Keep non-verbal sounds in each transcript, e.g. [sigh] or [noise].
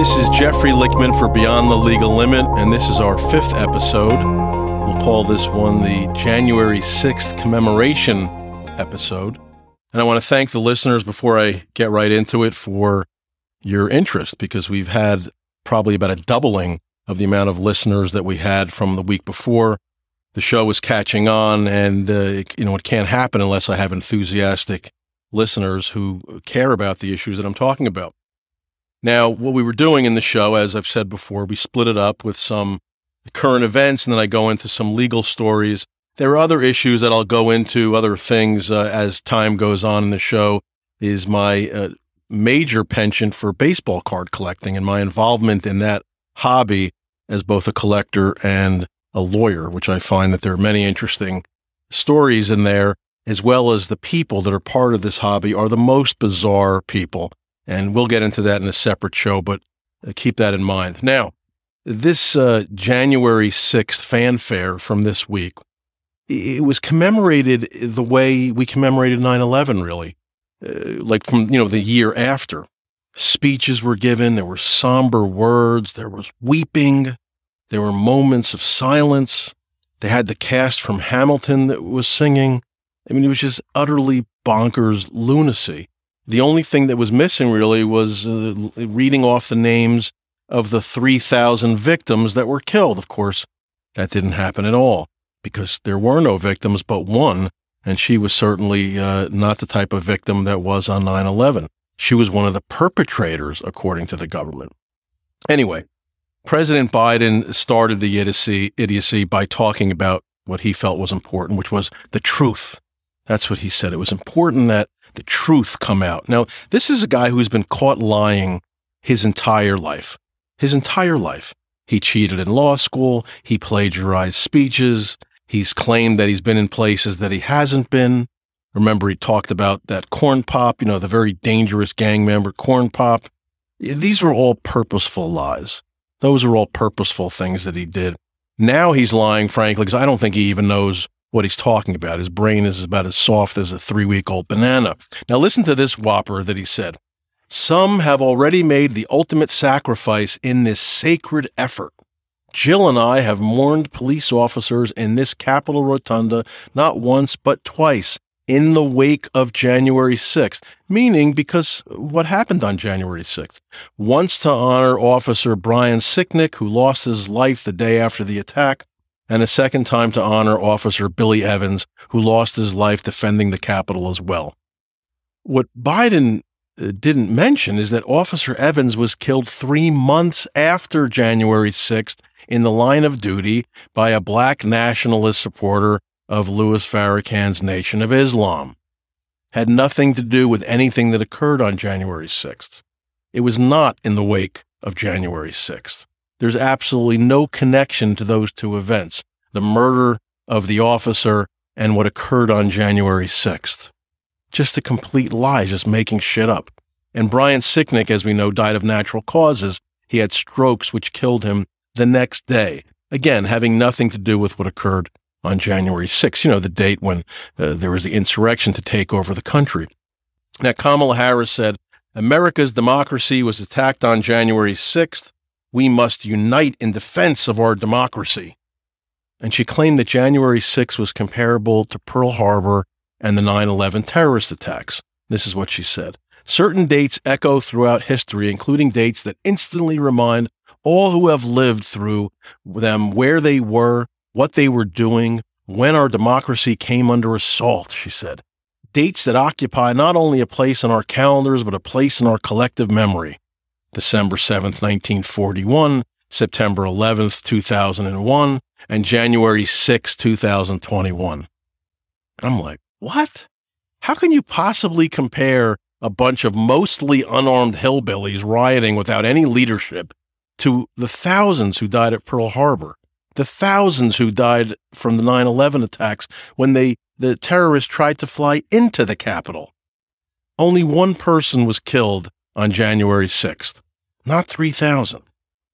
This is Jeffrey Lichtman for Beyond the Legal Limit, and this is our fifth episode. We'll call this one the January 6th commemoration episode. And I want to thank the listeners before I get right into it for your interest because we've had probably about a doubling of the amount of listeners that we had from the week before. The show was catching on, and uh, it, you know it can't happen unless I have enthusiastic listeners who care about the issues that I'm talking about. Now, what we were doing in the show, as I've said before, we split it up with some current events and then I go into some legal stories. There are other issues that I'll go into, other things uh, as time goes on in the show, is my uh, major penchant for baseball card collecting and my involvement in that hobby as both a collector and a lawyer, which I find that there are many interesting stories in there, as well as the people that are part of this hobby are the most bizarre people. And we'll get into that in a separate show, but uh, keep that in mind. Now, this uh, January 6th fanfare from this week, it was commemorated the way we commemorated 9 11, really, uh, like from, you know, the year after. Speeches were given, there were somber words, there was weeping, there were moments of silence. They had the cast from Hamilton that was singing. I mean, it was just utterly bonkers lunacy. The only thing that was missing really was uh, reading off the names of the 3,000 victims that were killed. Of course, that didn't happen at all because there were no victims but one, and she was certainly uh, not the type of victim that was on 9 11. She was one of the perpetrators, according to the government. Anyway, President Biden started the idiocy, idiocy by talking about what he felt was important, which was the truth. That's what he said. It was important that the truth come out. Now, this is a guy who's been caught lying his entire life. His entire life. He cheated in law school. He plagiarized speeches. He's claimed that he's been in places that he hasn't been. Remember, he talked about that corn pop, you know, the very dangerous gang member corn pop. These were all purposeful lies. Those are all purposeful things that he did. Now he's lying, frankly, because I don't think he even knows what he's talking about. His brain is about as soft as a three week old banana. Now, listen to this whopper that he said. Some have already made the ultimate sacrifice in this sacred effort. Jill and I have mourned police officers in this Capitol Rotunda not once but twice in the wake of January 6th, meaning because what happened on January 6th. Once to honor Officer Brian Sicknick, who lost his life the day after the attack, and a second time to honor Officer Billy Evans, who lost his life defending the Capitol as well. What Biden uh, didn't mention is that Officer Evans was killed three months after January 6th in the line of duty by a black nationalist supporter of Louis Farrakhan's Nation of Islam. Had nothing to do with anything that occurred on January 6th. It was not in the wake of January 6th. There's absolutely no connection to those two events the murder of the officer and what occurred on January 6th. Just a complete lie, just making shit up. And Brian Sicknick, as we know, died of natural causes. He had strokes which killed him the next day. Again, having nothing to do with what occurred on January 6th, you know, the date when uh, there was the insurrection to take over the country. Now, Kamala Harris said, America's democracy was attacked on January 6th. We must unite in defense of our democracy. And she claimed that January 6 was comparable to Pearl Harbor and the 9 11 terrorist attacks. This is what she said. Certain dates echo throughout history, including dates that instantly remind all who have lived through them where they were, what they were doing, when our democracy came under assault, she said. Dates that occupy not only a place in our calendars, but a place in our collective memory. December 7th, 1941, September 11th, 2001, and January 6th, 2021. And I'm like, what? How can you possibly compare a bunch of mostly unarmed hillbillies rioting without any leadership to the thousands who died at Pearl Harbor, the thousands who died from the 9 11 attacks when they, the terrorists tried to fly into the Capitol? Only one person was killed on January 6th, not 3,000.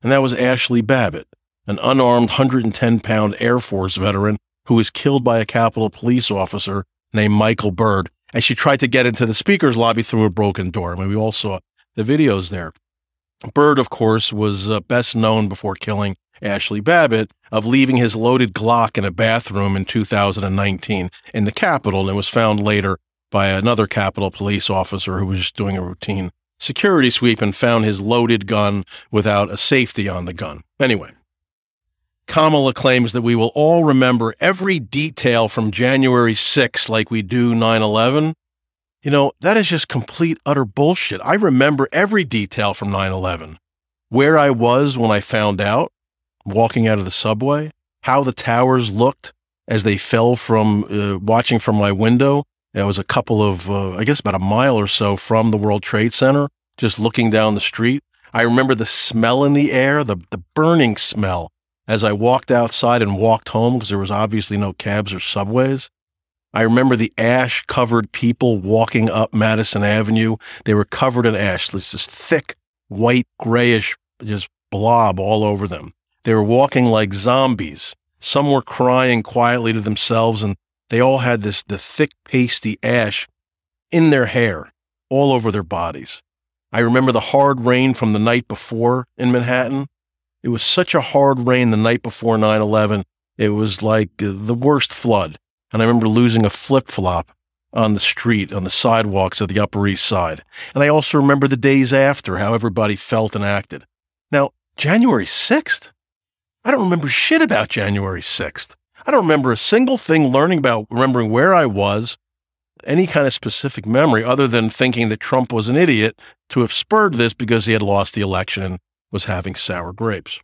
And that was Ashley Babbitt, an unarmed 110 pound Air Force veteran who was killed by a Capitol police officer named Michael Byrd as she tried to get into the speaker's lobby through a broken door. I mean, we all saw the videos there. Byrd, of course, was uh, best known before killing Ashley Babbitt of leaving his loaded Glock in a bathroom in 2019 in the Capitol, and it was found later by another Capitol police officer who was just doing a routine security sweep and found his loaded gun without a safety on the gun. Anyway, Kamala claims that we will all remember every detail from January 6 like we do 9 11. You know, that is just complete, utter bullshit. I remember every detail from 9 11 where I was when I found out, walking out of the subway, how the towers looked as they fell from uh, watching from my window. It was a couple of, uh, I guess, about a mile or so from the World Trade Center, just looking down the street. I remember the smell in the air, the, the burning smell as I walked outside and walked home because there was obviously no cabs or subways. I remember the ash covered people walking up Madison Avenue. They were covered in ash, this, this thick, white, grayish, just blob all over them. They were walking like zombies. Some were crying quietly to themselves, and they all had this the thick, pasty ash in their hair, all over their bodies. I remember the hard rain from the night before in Manhattan. It was such a hard rain the night before 9 11. It was like uh, the worst flood. And I remember losing a flip flop on the street, on the sidewalks of the Upper East Side. And I also remember the days after, how everybody felt and acted. Now, January 6th? I don't remember shit about January 6th. I don't remember a single thing learning about remembering where I was, any kind of specific memory other than thinking that Trump was an idiot to have spurred this because he had lost the election and was having sour grapes.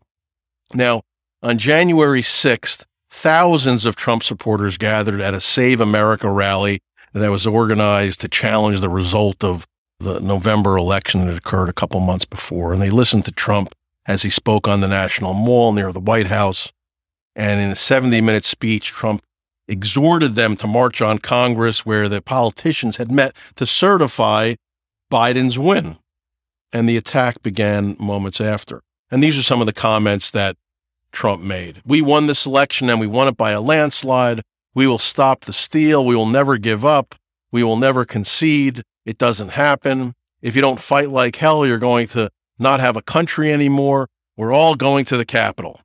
Now, on January 6th, thousands of Trump supporters gathered at a Save America rally that was organized to challenge the result of the November election that occurred a couple months before. And they listened to Trump as he spoke on the National Mall near the White House. And in a 70 minute speech, Trump exhorted them to march on Congress where the politicians had met to certify Biden's win and the attack began moments after. And these are some of the comments that Trump made. We won this election and we won it by a landslide. We will stop the steal. We will never give up. We will never concede. It doesn't happen. If you don't fight like hell, you're going to not have a country anymore. We're all going to the Capitol.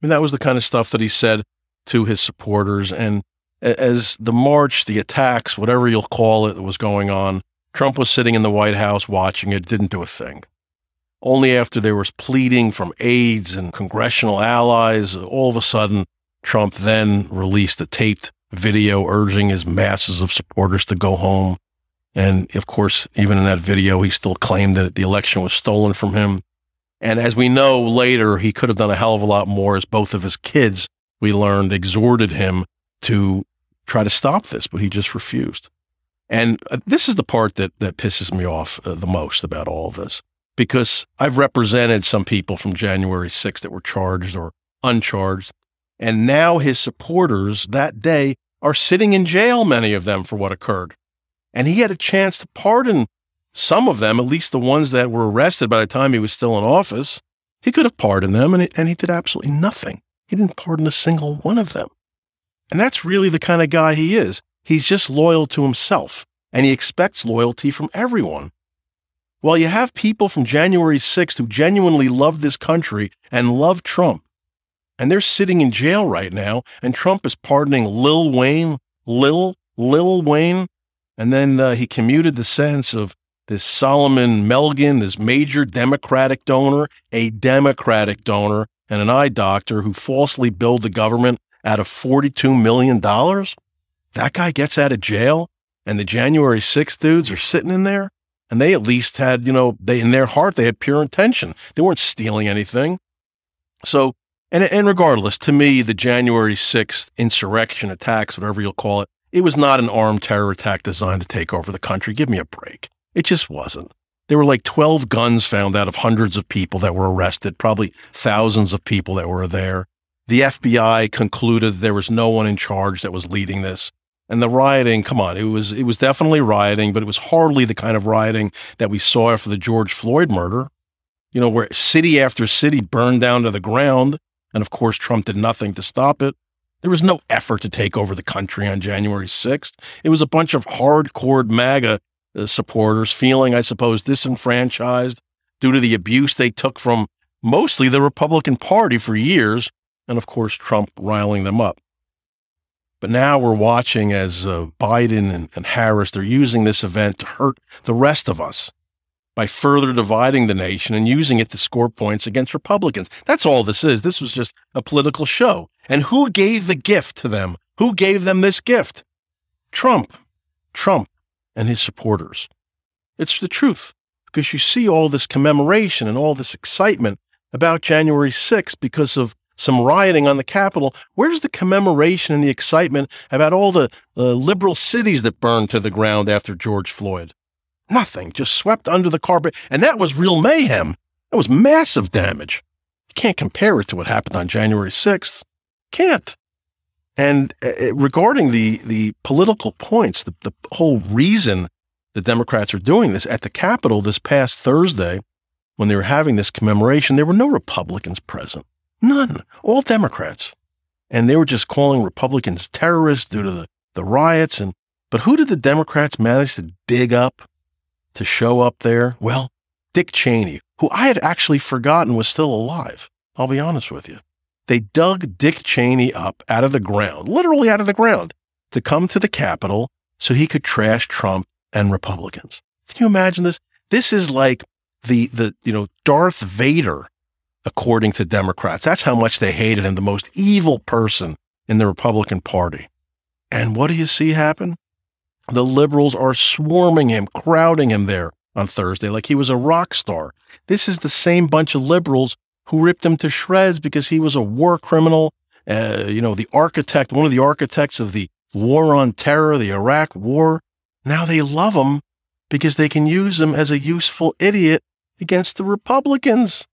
I mean, that was the kind of stuff that he said to his supporters. And as the march, the attacks, whatever you'll call it, was going on, Trump was sitting in the White House watching it, didn't do a thing. Only after there was pleading from aides and congressional allies, all of a sudden, Trump then released a taped video urging his masses of supporters to go home. And of course, even in that video, he still claimed that the election was stolen from him. And as we know later, he could have done a hell of a lot more as both of his kids, we learned, exhorted him to try to stop this, but he just refused. And uh, this is the part that, that pisses me off uh, the most about all of this, because I've represented some people from January 6th that were charged or uncharged. And now his supporters that day are sitting in jail, many of them, for what occurred. And he had a chance to pardon some of them, at least the ones that were arrested by the time he was still in office. He could have pardoned them, and, and he did absolutely nothing. He didn't pardon a single one of them. And that's really the kind of guy he is. He's just loyal to himself, and he expects loyalty from everyone. While you have people from January 6th who genuinely love this country and love Trump, and they're sitting in jail right now, and Trump is pardoning Lil Wayne, Lil, Lil Wayne, and then uh, he commuted the sentence of this Salomon Melgen, this major Democratic donor, a Democratic donor, and an eye doctor who falsely billed the government out of $42 million. That guy gets out of jail and the January 6th dudes are sitting in there and they at least had, you know, they in their heart they had pure intention. They weren't stealing anything. So, and and regardless, to me, the January 6th insurrection attacks, whatever you'll call it, it was not an armed terror attack designed to take over the country. Give me a break. It just wasn't. There were like 12 guns found out of hundreds of people that were arrested, probably thousands of people that were there. The FBI concluded there was no one in charge that was leading this. And the rioting, come on, it was it was definitely rioting, but it was hardly the kind of rioting that we saw after the George Floyd murder. You know, where city after city burned down to the ground, and of course Trump did nothing to stop it. There was no effort to take over the country on January 6th. It was a bunch of hardcore MAGA supporters feeling, I suppose, disenfranchised due to the abuse they took from mostly the Republican Party for years, and of course, Trump riling them up. But now we're watching as uh, Biden and, and Harris, they're using this event to hurt the rest of us by further dividing the nation and using it to score points against Republicans. That's all this is. This was just a political show. And who gave the gift to them? Who gave them this gift? Trump. Trump and his supporters. It's the truth because you see all this commemoration and all this excitement about January 6th because of some rioting on the Capitol. Where's the commemoration and the excitement about all the uh, liberal cities that burned to the ground after George Floyd? Nothing, just swept under the carpet. And that was real mayhem. That was massive damage. You can't compare it to what happened on January 6th. Can't. And uh, regarding the, the political points, the, the whole reason the Democrats are doing this at the Capitol this past Thursday, when they were having this commemoration, there were no Republicans present. None. All Democrats. And they were just calling Republicans terrorists due to the, the riots. And but who did the Democrats manage to dig up to show up there? Well, Dick Cheney, who I had actually forgotten was still alive. I'll be honest with you. They dug Dick Cheney up out of the ground, literally out of the ground, to come to the Capitol so he could trash Trump and Republicans. Can you imagine this? This is like the the you know Darth Vader according to Democrats. That's how much they hated him, the most evil person in the Republican Party. And what do you see happen? The liberals are swarming him, crowding him there on Thursday like he was a rock star. This is the same bunch of liberals who ripped him to shreds because he was a war criminal, uh, you know, the architect, one of the architects of the war on terror, the Iraq war. Now they love him because they can use him as a useful idiot against the Republicans.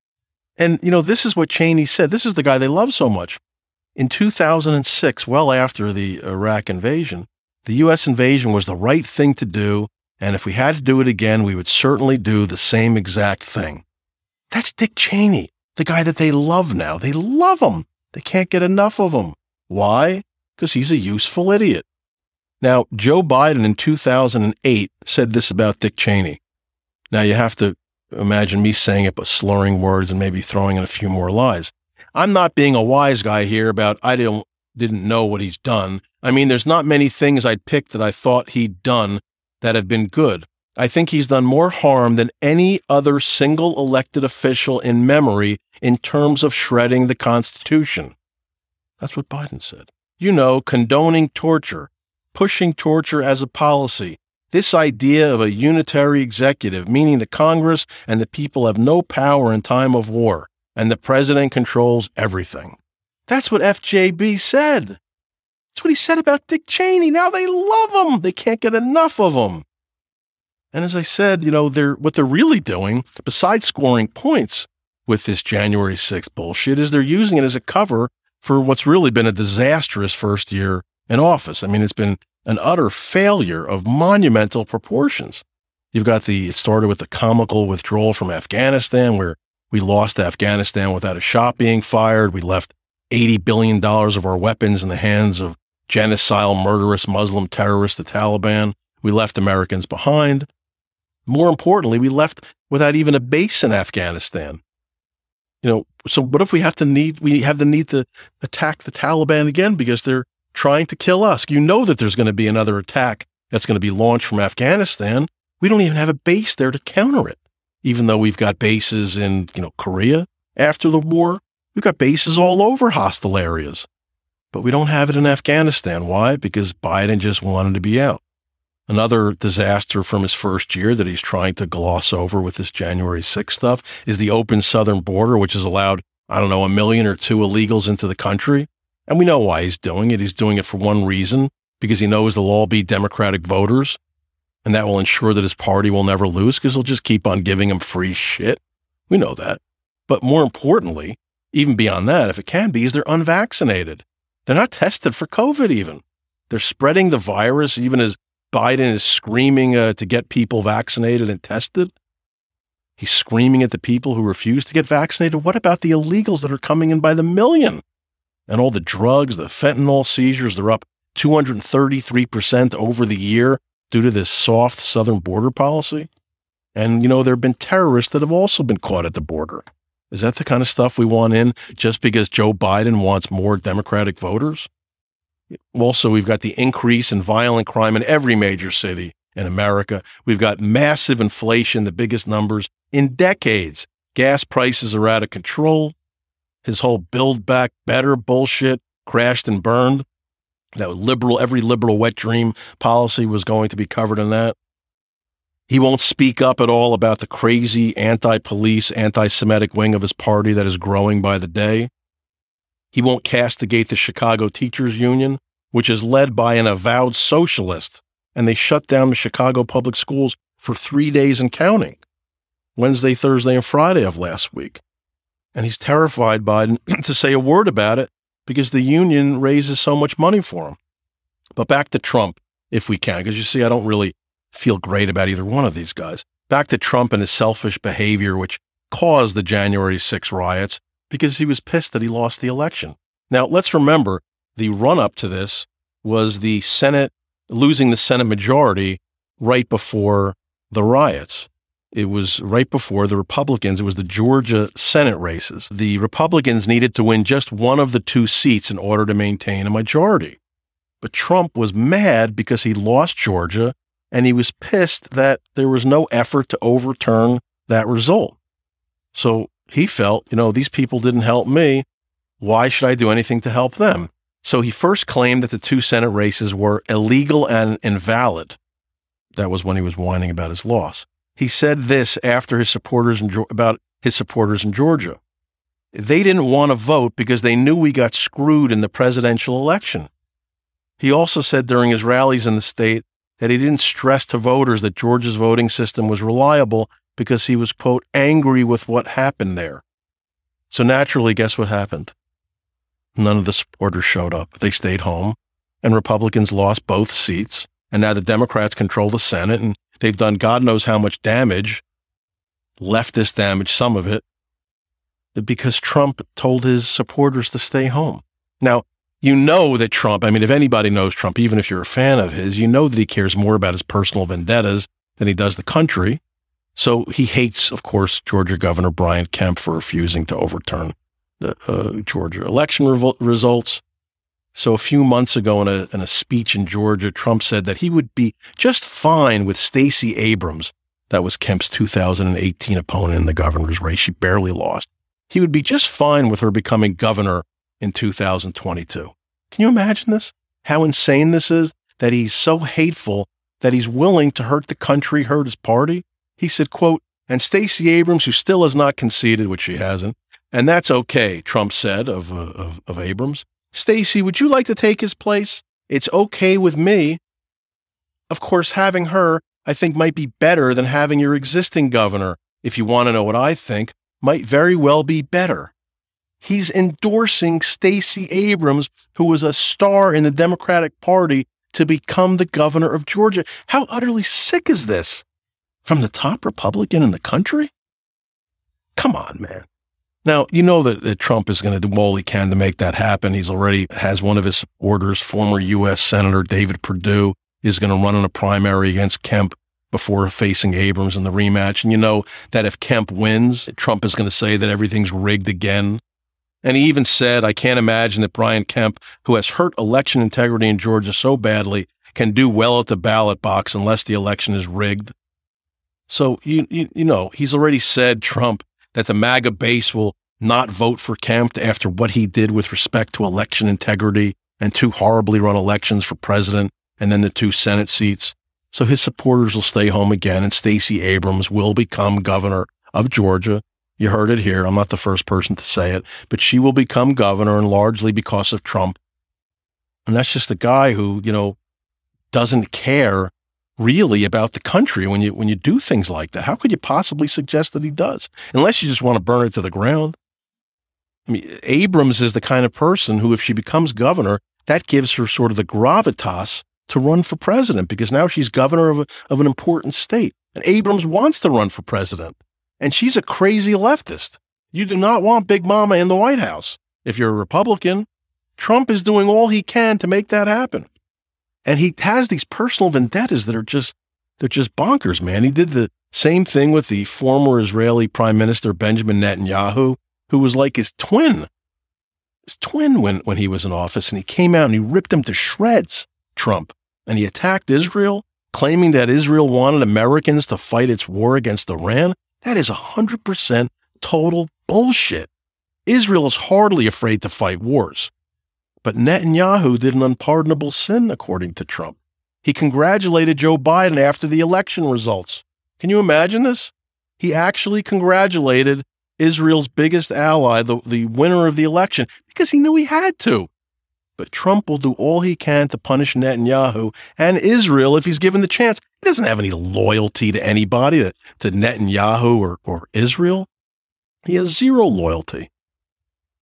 And, you know, this is what Cheney said. This is the guy they love so much. In 2006, well after the Iraq invasion, the U.S. invasion was the right thing to do, and if we had to do it again, we would certainly do the same exact thing. That's Dick Cheney, the guy that they love now. They love him. They can't get enough of him. Why? Because he's a useful idiot. Now, Joe Biden in 2008 said this about Dick Cheney. Now, you have to imagine me saying it, but slurring words and maybe throwing in a few more lies. I'm not being a wise guy here about I don't didn't know what he's done. I mean, there's not many things I'd pick that I thought he'd done that have been good. I think he's done more harm than any other single elected official in memory in terms of shredding the Constitution. That's what Biden said. You know, condoning torture, pushing torture as a policy. This idea of a unitary executive, meaning the Congress and the people have no power in time of war, and the president controls everything. That's what FJB said. That's what he said about Dick Cheney. Now they love him. They can't get enough of him. And as I said, you know, they're what they're really doing, besides scoring points with this January 6th bullshit, is they're using it as a cover for what's really been a disastrous first year in office. I mean, it's been an utter failure of monumental proportions. You've got the, it started with the comical withdrawal from Afghanistan, where we lost Afghanistan without a shot being fired. We left $80 billion of our weapons in the hands of genocidal, murderous Muslim terrorists, the Taliban. We left Americans behind. More importantly, we left without even a base in Afghanistan. You know, so what if we have to need, we have the need to attack the Taliban again because they're trying to kill us? You know that there's going to be another attack that's going to be launched from Afghanistan. We don't even have a base there to counter it, even though we've got bases in, you know, Korea after the war. We've got bases all over hostile areas, but we don't have it in Afghanistan. Why? Because Biden just wanted to be out. Another disaster from his first year that he's trying to gloss over with this January 6th stuff is the open southern border, which has allowed, I don't know, a million or two illegals into the country. And we know why he's doing it. He's doing it for one reason, because he knows they'll all be Democratic voters. And that will ensure that his party will never lose because they'll just keep on giving him free shit. We know that. But more importantly, even beyond that, if it can be, is they're unvaccinated. They're not tested for COVID even. They're spreading the virus even as Biden is screaming uh, to get people vaccinated and tested. He's screaming at the people who refuse to get vaccinated. What about the illegals that are coming in by the million? And all the drugs, the fentanyl seizures, they're up 233% over the year due to this soft southern border policy. And, you know, there have been terrorists that have also been caught at the border. Is that the kind of stuff we want in just because Joe Biden wants more Democratic voters? Also, we've got the increase in violent crime in every major city in America. We've got massive inflation, the biggest numbers in decades. Gas prices are out of control. His whole build back better bullshit crashed and burned. That liberal, every liberal wet dream policy was going to be covered in that. He won't speak up at all about the crazy anti police, anti Semitic wing of his party that is growing by the day. He won't castigate the Chicago Teachers Union, which is led by an avowed socialist, and they shut down the Chicago public schools for three days and counting Wednesday, Thursday, and Friday of last week. And he's terrified Biden [clears throat] to say a word about it because the union raises so much money for him. But back to Trump, if we can, because you see, I don't really feel great about either one of these guys. Back to Trump and his selfish behavior, which caused the January 6 riots because he was pissed that he lost the election. Now, let's remember the run up to this was the Senate losing the Senate majority right before the riots. It was right before the Republicans, it was the Georgia Senate races. The Republicans needed to win just one of the two seats in order to maintain a majority. But Trump was mad because he lost Georgia and he was pissed that there was no effort to overturn that result. So he felt, you know, these people didn't help me. Why should I do anything to help them? So he first claimed that the two Senate races were illegal and invalid. That was when he was whining about his loss. He said this after his supporters in, about his supporters in Georgia. They didn't want to vote because they knew we got screwed in the presidential election. He also said during his rallies in the state that he didn't stress to voters that Georgia's voting system was reliable because he was, quote, angry with what happened there. So naturally, guess what happened? None of the supporters showed up. They stayed home, and Republicans lost both seats. And now the Democrats control the Senate, and they've done God knows how much damage, leftist damage, some of it, because Trump told his supporters to stay home. Now, you know that Trump, I mean, if anybody knows Trump, even if you're a fan of his, you know that he cares more about his personal vendettas than he does the country. So he hates, of course, Georgia Governor Brian Kemp for refusing to overturn the uh, Georgia election results. So a few months ago in a, in a speech in Georgia, Trump said that he would be just fine with Stacey Abrams. That was Kemp's 2018 opponent in the governor's race. She barely lost. He would be just fine with her becoming governor in 2022. Can you imagine this? How insane this is that he's so hateful that he's willing to hurt the country, hurt his party. He said, quote, and Stacey Abrams, who still has not conceded, which she hasn't, and that's okay, Trump said of, uh, of, of Abrams. Stacey, would you like to take his place? It's okay with me. Of course, having her, I think, might be better than having your existing governor. If you want to know what I think, might very well be better. He's endorsing Stacey Abrams, who was a star in the Democratic Party, to become the governor of Georgia. How utterly sick is this? From the top Republican in the country? Come on, man. Now, you know that, that Trump is going to do all he can to make that happen. He's already has one of his supporters, former U.S. Senator David Perdue, is going to run in a primary against Kemp before facing Abrams in the rematch. And you know that if Kemp wins, Trump is going to say that everything's rigged again. And he even said, I can't imagine that Brian Kemp, who has hurt election integrity in Georgia so badly, can do well at the ballot box unless the election is rigged. So, you, you, you know, he's already said, Trump, that the MAGA base will not vote for Kemp after what he did with respect to election integrity and two horribly run elections for president and then the two Senate seats. So his supporters will stay home again and Stacey Abrams will become governor of Georgia you heard it here. I'm not the first person to say it, but she will become governor and largely because of Trump. And that's just a guy who, you know, doesn't care really about the country when you when you do things like that. How could you possibly suggest that he does? Unless you just want to burn it to the ground. I mean, Abrams is the kind of person who, if she becomes governor, that gives her sort of the gravitas to run for president because now she's governor of, a, of an important state. And Abrams wants to run for president. And she's a crazy leftist. You do not want Big Mama in the White House. If you're a Republican, Trump is doing all he can to make that happen. And he has these personal vendettas that are just, they're just bonkers, man. He did the Same thing with the former Israeli Prime Minister Benjamin Netanyahu, who was like his twin. His twin when, when he was in office, and he came out and he ripped him to shreds, Trump. And he attacked Israel, claiming that Israel wanted Americans to fight its war against Iran. That is 100% total bullshit. Israel is hardly afraid to fight wars. But Netanyahu did an unpardonable sin, according to Trump. He congratulated Joe Biden after the election results. Can you imagine this? He actually congratulated Israel's biggest ally, the, the winner of the election, because he knew he had to. But Trump will do all he can to punish Netanyahu and Israel if he's given the chance. He doesn't have any loyalty to anybody, to, to Netanyahu or, or Israel. He has zero loyalty.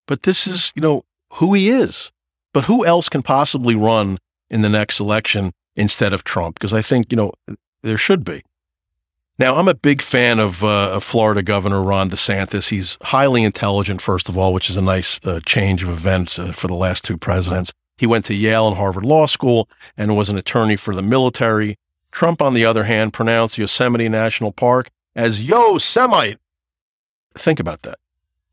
But this is, you know, who he is. But who else can possibly run in the next election instead of Trump? Because I think, you know, there should be. Now, I'm a big fan of, uh, of Florida Governor Ron DeSantis. He's highly intelligent, first of all, which is a nice uh, change of events uh, for the last two presidents. He went to Yale and Harvard Law School and was an attorney for the military. Trump, on the other hand, pronounced Yosemite National Park as Yosemite. Think about that.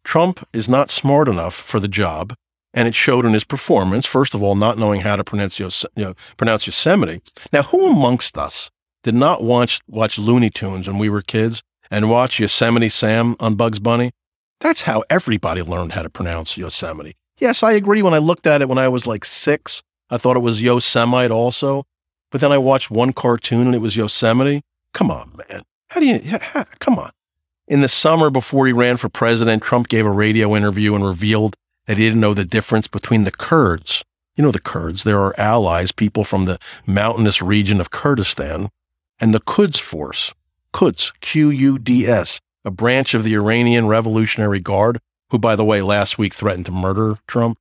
Trump is not smart enough for the job and it showed in his performance. First of all, not knowing how to pronounce, Yos- you know, pronounce Yosemite. Now, who amongst us did not watch watch Looney Tunes when we were kids and watch Yosemite Sam on Bugs Bunny? That's how everybody learned how to pronounce Yosemite. Yes, I agree. When I looked at it when I was like six, I thought it was Yosemite also. But then I watched one cartoon and it was Yosemite. Come on, man. How do you, how, come on. In the summer before he ran for president, Trump gave a radio interview and revealed that he didn't know the difference between the Kurds. You know, the Kurds, there are allies, people from the mountainous region of Kurdistan, and the Quds Force, Quds, Q U D S, a branch of the Iranian Revolutionary Guard, who, by the way, last week threatened to murder Trump.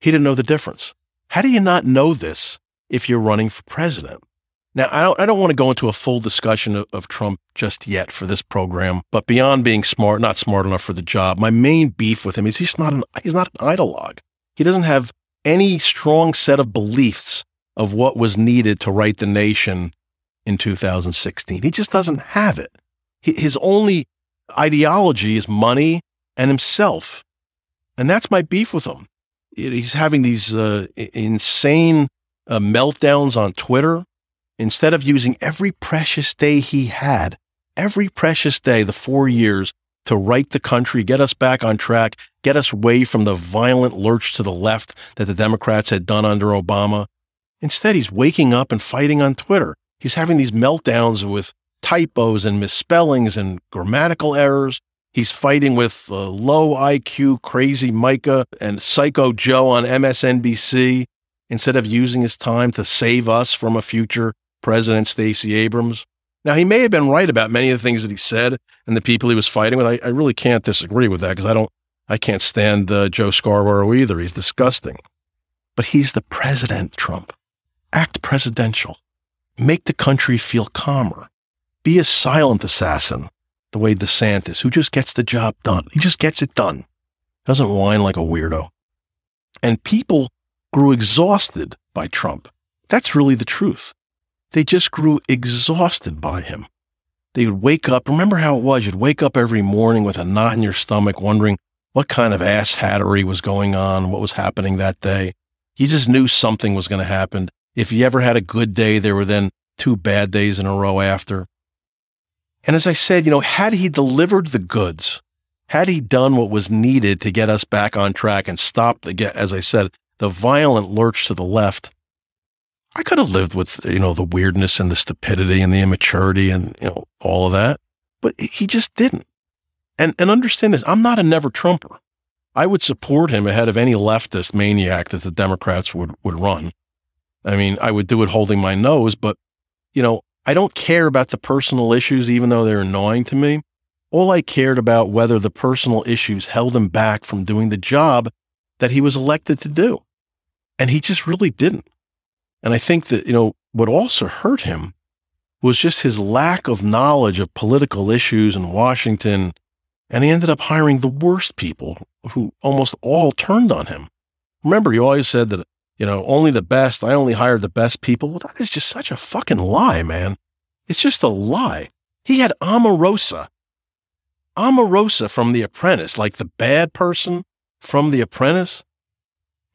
He didn't know the difference. How do you not know this if you're running for president? Now, I don't, I don't want to go into a full discussion of, of, Trump just yet for this program, but beyond being smart, not smart enough for the job, my main beef with him is he's not an, he's not an ideologue. He doesn't have any strong set of beliefs of what was needed to right the nation in 2016. He just doesn't have it. His only ideology is money and himself. And that's my beef with him. He's having these uh, insane uh, meltdowns on Twitter instead of using every precious day he had, every precious day, the four years to right the country, get us back on track, get us away from the violent lurch to the left that the Democrats had done under Obama. Instead, he's waking up and fighting on Twitter. He's having these meltdowns with typos and misspellings and grammatical errors. He's fighting with uh, low IQ, crazy Mika and Psycho Joe on MSNBC instead of using his time to save us from a future President Stacey Abrams. Now, he may have been right about many of the things that he said and the people he was fighting with. I, I really can't disagree with that because I don't, I can't stand uh, Joe Scarborough either. He's disgusting. But he's the president, Trump. Act presidential. Make the country feel calmer. Be a silent assassin, the way DeSantis, who just gets the job done. He just gets it done. Doesn't whine like a weirdo. And people grew exhausted by Trump. That's really the truth. They just grew exhausted by him. They would wake up. Remember how it was? You'd wake up every morning with a knot in your stomach, wondering what kind of ass hattery was going on, what was happening that day. You just knew something was going to happen. If you ever had a good day, there were then two bad days in a row after. And as I said, you know, had he delivered the goods, had he done what was needed to get us back on track and stop the, get, as I said, the violent lurch to the left, I could have lived with, you know, the weirdness and the stupidity and the immaturity and, you know, all of that. But he just didn't. And, and understand this I'm not a never Trumper. I would support him ahead of any leftist maniac that the Democrats would, would run. I mean, I would do it holding my nose, but, you know, I don't care about the personal issues, even though they're annoying to me. All I cared about whether the personal issues held him back from doing the job that he was elected to do. And he just really didn't. And I think that, you know, what also hurt him was just his lack of knowledge of political issues in Washington. And he ended up hiring the worst people who almost all turned on him. Remember, he always said that, you know, only the best, I only hired the best people. Well, that is just such a fucking lie, man. It's just a lie. He had Omarosa. Omarosa from The Apprentice, like the bad person from The Apprentice.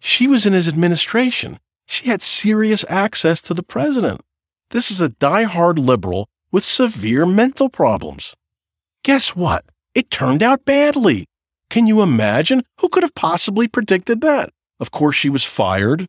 She was in his administration. She had serious access to the president. This is a die-hard liberal with severe mental problems. Guess what? It turned out badly. Can you imagine? Who could have possibly predicted that? Of course, she was fired.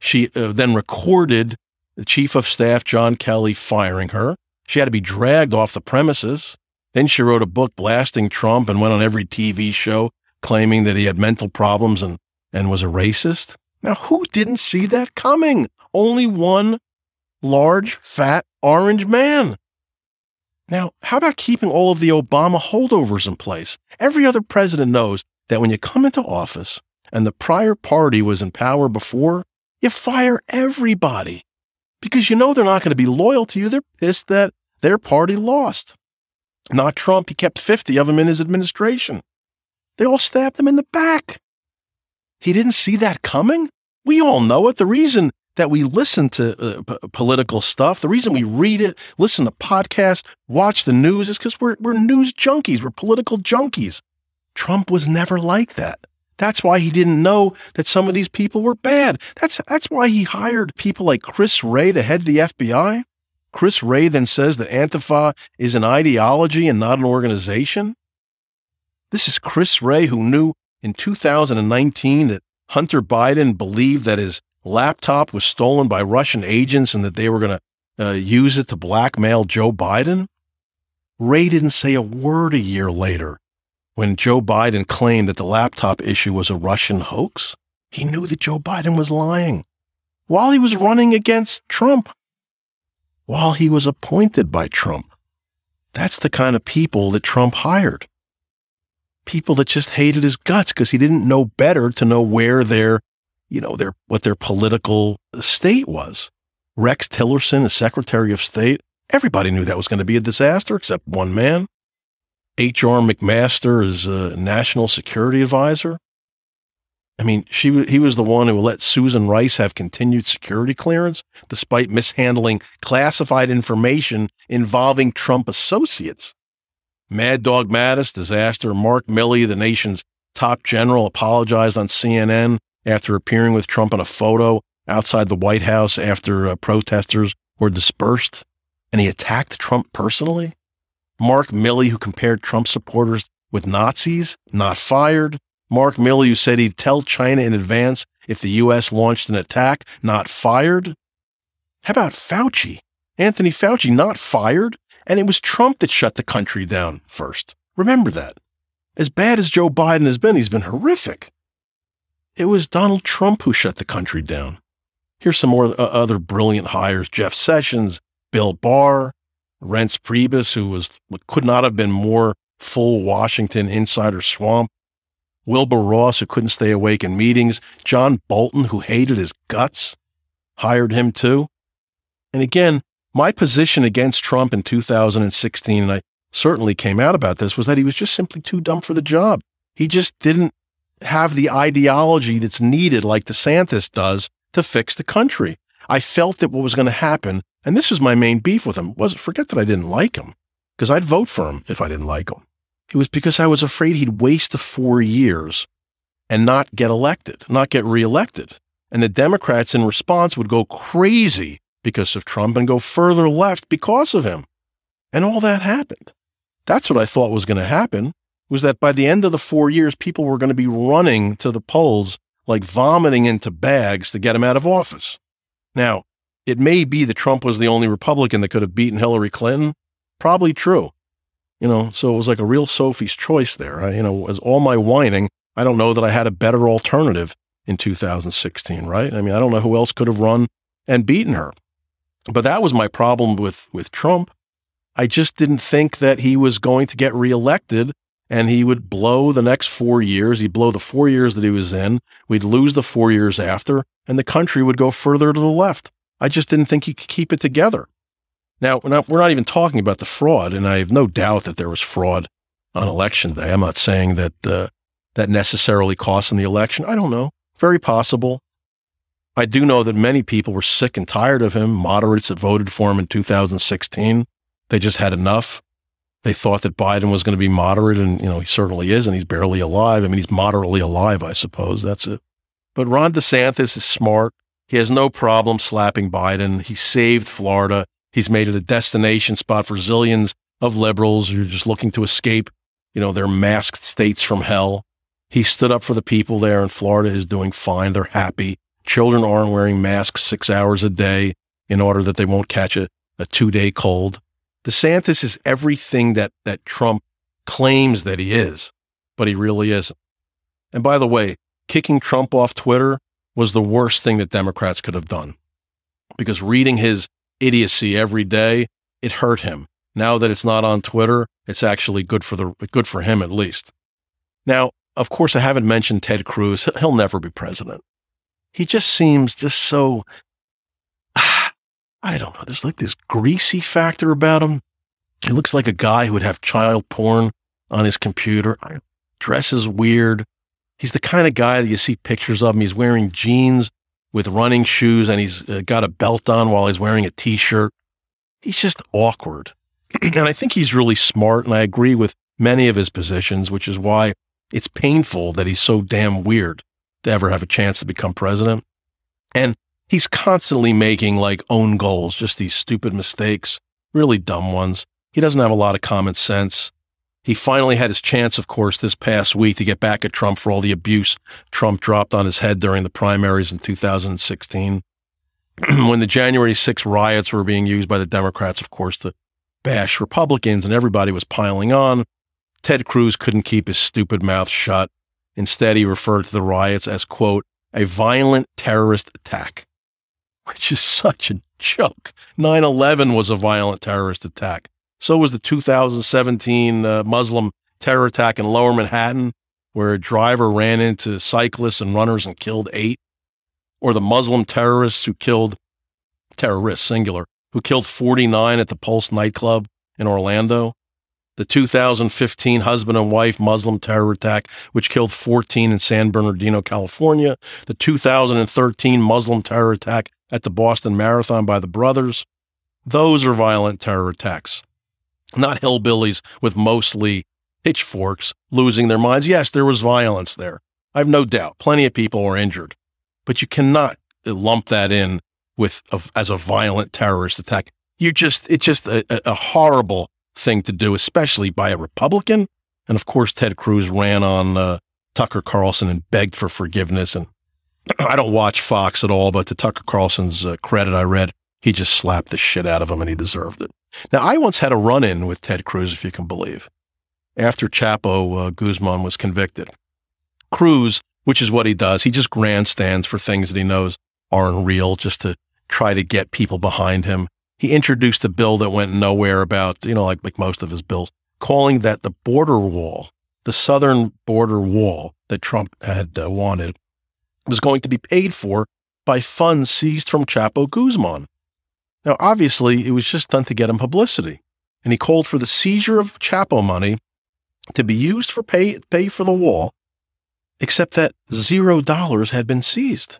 She uh, then recorded the chief of staff, John Kelly, firing her. She had to be dragged off the premises. Then she wrote a book blasting Trump and went on every TV show claiming that he had mental problems and, and was a racist. Now, who didn't see that coming? Only one large, fat, orange man. Now, how about keeping all of the Obama holdovers in place? Every other president knows that when you come into office and the prior party was in power before, you fire everybody because you know they're not going to be loyal to you. They're pissed that their party lost. Not Trump. He kept 50 of them in his administration. They all stabbed him in the back. He didn't see that coming. We all know it. The reason that we listen to uh, p- political stuff, the reason we read it, listen to podcasts, watch the news is because we're, we're news junkies. We're political junkies. Trump was never like that. That's why he didn't know that some of these people were bad. That's, that's why he hired people like Chris Wray to head the FBI. Chris Wray then says that Antifa is an ideology and not an organization. This is Chris Wray who knew in 2019 that Hunter Biden believed that his laptop was stolen by Russian agents and that they were going to uh, use it to blackmail Joe Biden. Wray didn't say a word a year later when Joe Biden claimed that the laptop issue was a Russian hoax, he knew that Joe Biden was lying while he was running against Trump, while he was appointed by Trump. That's the kind of people that Trump hired. People that just hated his guts because he didn't know better to know where their, you know, their, what their political state was. Rex Tillerson, as Secretary of State, everybody knew that was going to be a disaster except one man. H.R. McMaster as a national security advisor. I mean, she he was the one who let Susan Rice have continued security clearance despite mishandling classified information involving Trump associates. Mad Dog Mattis disaster. Mark Milley, the nation's top general, apologized on CNN after appearing with Trump in a photo outside the White House after uh, protesters were dispersed, and he attacked Trump personally. Mark Milley, who compared Trump supporters with Nazis, not fired. Mark Milley, who said he'd tell China in advance if the U.S. launched an attack, not fired. How about Fauci? Anthony Fauci, not fired. And it was Trump that shut the country down first. Remember that. As bad as Joe Biden has been, he's been horrific. It was Donald Trump who shut the country down. Here's some more uh, other brilliant hires Jeff Sessions, Bill Barr, Reince Priebus, who was could not have been more full Washington insider swamp. Wilbur Ross, who couldn't stay awake in meetings. John Bolton, who hated his guts, hired him too. And again, my position against Trump in 2016, and I certainly came out about this, was that he was just simply too dumb for the job. He just didn't have the ideology that's needed, like DeSantis does, to fix the country. I felt that what was going to happen and this was my main beef with him. Was forget that I didn't like him, because I'd vote for him if I didn't like him. It was because I was afraid he'd waste the four years and not get elected, not get reelected. And the Democrats in response would go crazy because of Trump and go further left because of him. And all that happened. That's what I thought was going to happen was that by the end of the four years, people were going to be running to the polls like vomiting into bags to get him out of office. Now, it may be that Trump was the only Republican that could have beaten Hillary Clinton. Probably true. You know, so it was like a real Sophie's choice there. I, you know, as all my whining, I don't know that I had a better alternative in 2016, right? I mean, I don't know who else could have run and beaten her. But that was my problem with with Trump. I just didn't think that he was going to get reelected and he would blow the next four years. He'd blow the four years that he was in. We'd lose the four years after, and the country would go further to the left. I just didn't think he could keep it together. Now, we're not, we're not even talking about the fraud, and I have no doubt that there was fraud on election day. I'm not saying that uh, that necessarily cost him the election. I don't know. Very possible. I do know that many people were sick and tired of him, moderates that voted for him in 2016. They just had enough. They thought that Biden was going to be moderate, and you know he certainly is, and he's barely alive. I mean, he's moderately alive, I suppose. That's it. But Ron DeSantis is smart. He has no problem slapping Biden. He saved Florida. He's made it a destination spot for zillions of liberals who are just looking to escape, you know, their masked states from hell. He stood up for the people there, and Florida is doing fine. They're happy. Children aren't wearing masks six hours a day in order that they won't catch a, a two day cold. DeSantis is everything that, that Trump claims that he is, but he really isn't. And by the way, kicking Trump off Twitter was the worst thing that Democrats could have done because reading his idiocy every day, it hurt him. Now that it's not on Twitter, it's actually good for the good for him at least. Now, of course, I haven't mentioned Ted Cruz. He'll never be president. He just seems just so [sighs] I don't know. There's like this greasy factor about him. He looks like a guy who would have child porn on his computer. Dresses weird. He's the kind of guy that you see pictures of him. He's wearing jeans with running shoes and he's uh, got a belt on while he's wearing a t-shirt. He's just awkward. [clears throat] and I think he's really smart and I agree with many of his positions, which is why it's painful that he's so damn weird to ever have a chance to become president. And he's constantly making like own goals, just these stupid mistakes, really dumb ones. He doesn't have a lot of common sense. He finally had his chance, of course, this past week to get back at Trump for all the abuse Trump dropped on his head during the primaries in 2016. [clears throat] when the January 6 riots were being used by the Democrats, of course, to bash Republicans and everybody was piling on, Ted Cruz couldn't keep his stupid mouth shut. Instead, he referred to the riots as, quote, a violent terrorist attack which is such a joke. 9 11 was a violent terrorist attack. So was the 2017 uh, Muslim terror attack in lower Manhattan, where a driver ran into cyclists and runners and killed eight. Or the Muslim terrorists who killed, terrorists, singular, who killed 49 at the Pulse nightclub in Orlando. The 2015 husband and wife Muslim terror attack, which killed 14 in San Bernardino, California. The 2013 Muslim terror attack at the Boston Marathon by the brothers. Those are violent terror attacks, not hillbillies with mostly pitchforks losing their minds. Yes, there was violence there. I have no doubt. Plenty of people were injured, but you cannot lump that in with a, as a violent terrorist attack. You just it's just a, a horrible thing to do, especially by a Republican. And of course, Ted Cruz ran on uh, Tucker Carlson and begged for forgiveness and [clears throat] I don't watch Fox at all, but to Tucker Carlson's uh, credit, I read he just slapped the shit out of him and he deserved it. Now, I once had a run in with Ted Cruz, if you can believe, after Chapo uh, Guzman was convicted. Cruz, which is what he does, he just grandstands for things that he knows aren't real just to try to get people behind him. He introduced a bill that went nowhere about, you know, like, like most of his bills, calling that the border wall, the southern border wall that Trump had uh, wanted, was going to be paid for by funds seized from Chapo Guzman. Now, obviously, it was just done to get him publicity, and he called for the seizure of Chapo money to be used for pay, pay for the wall, except that zero dollars had been seized.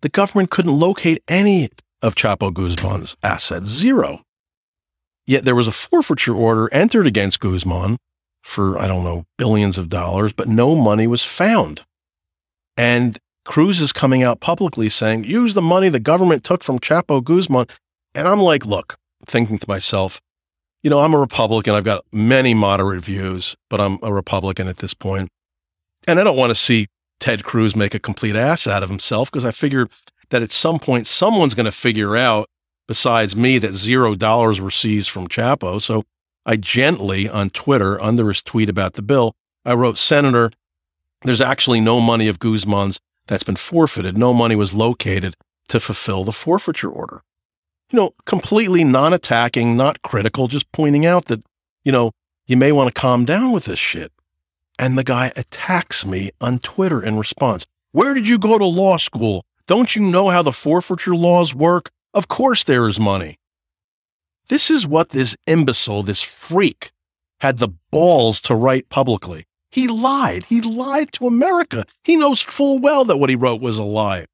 The government couldn't locate any of Chapo Guzman's assets, zero. Yet there was a forfeiture order entered against Guzman for, I don't know, billions of dollars, but no money was found. And Cruz is coming out publicly saying, use the money the government took from Chapo Guzman. And I'm like, look, thinking to myself, you know, I'm a Republican. I've got many moderate views, but I'm a Republican at this point. And I don't want to see Ted Cruz make a complete ass out of himself because I figured that at some point someone's going to figure out, besides me, that zero dollars were seized from Chapo. So I gently on Twitter, under his tweet about the bill, I wrote, Senator, there's actually no money of Guzman's that's been forfeited. No money was located to fulfill the forfeiture order. You know, completely non attacking, not critical, just pointing out that, you know, you may want to calm down with this shit. And the guy attacks me on Twitter in response. Where did you go to law school? Don't you know how the forfeiture laws work? Of course there is money. This is what this imbecile, this freak, had the balls to write publicly. He lied. He lied to America. He knows full well that what he wrote was a lie.